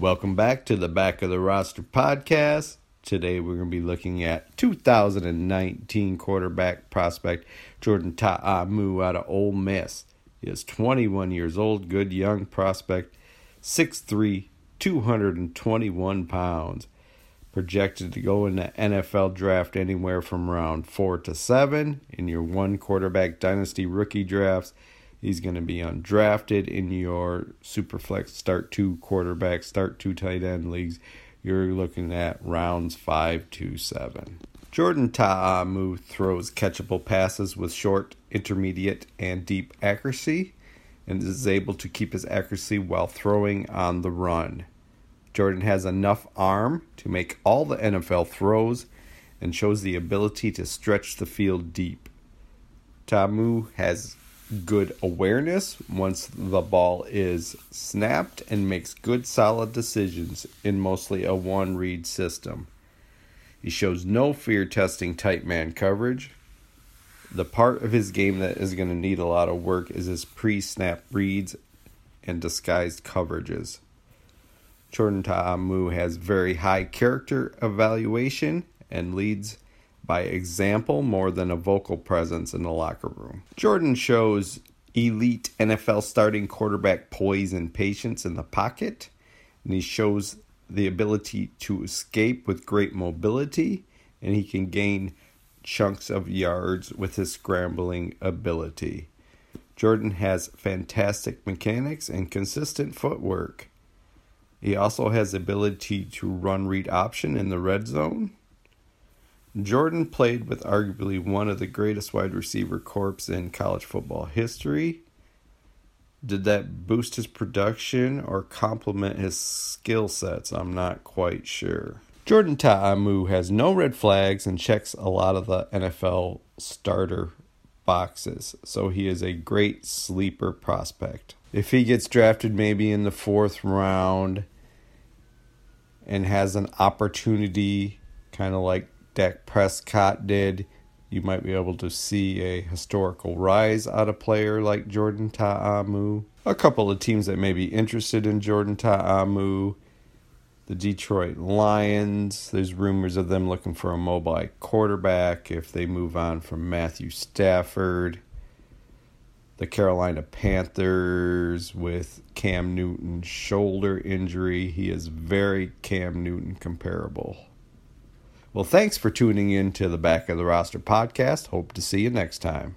Welcome back to the Back of the Roster podcast. Today we're going to be looking at 2019 quarterback prospect Jordan Ta'amu out of Ole Miss. He is 21 years old, good young prospect, 6'3, 221 pounds. Projected to go in the NFL draft anywhere from round 4 to 7 in your one quarterback dynasty rookie drafts. He's going to be undrafted in your Superflex Start 2 quarterback, Start 2 tight end leagues. You're looking at rounds 5 to 7. Jordan Ta'amu throws catchable passes with short, intermediate, and deep accuracy and is able to keep his accuracy while throwing on the run. Jordan has enough arm to make all the NFL throws and shows the ability to stretch the field deep. Ta'amu has good awareness once the ball is snapped and makes good solid decisions in mostly a one read system. He shows no fear testing tight man coverage. The part of his game that is going to need a lot of work is his pre snap reads and disguised coverages. Jordan Ta'amu has very high character evaluation and leads by example more than a vocal presence in the locker room. Jordan shows elite NFL starting quarterback poise and patience in the pocket, and he shows the ability to escape with great mobility, and he can gain chunks of yards with his scrambling ability. Jordan has fantastic mechanics and consistent footwork. He also has ability to run read option in the red zone. Jordan played with arguably one of the greatest wide receiver corps in college football history. Did that boost his production or complement his skill sets? I'm not quite sure. Jordan Ta'amu has no red flags and checks a lot of the NFL starter boxes, so he is a great sleeper prospect. If he gets drafted maybe in the fourth round and has an opportunity, kind of like Dak Prescott did, you might be able to see a historical rise out of player like Jordan Ta'amu. A couple of teams that may be interested in Jordan Ta'amu. The Detroit Lions, there's rumors of them looking for a mobile quarterback if they move on from Matthew Stafford. The Carolina Panthers with Cam Newton's shoulder injury. He is very Cam Newton comparable. Well, thanks for tuning in to the Back of the Roster podcast. Hope to see you next time.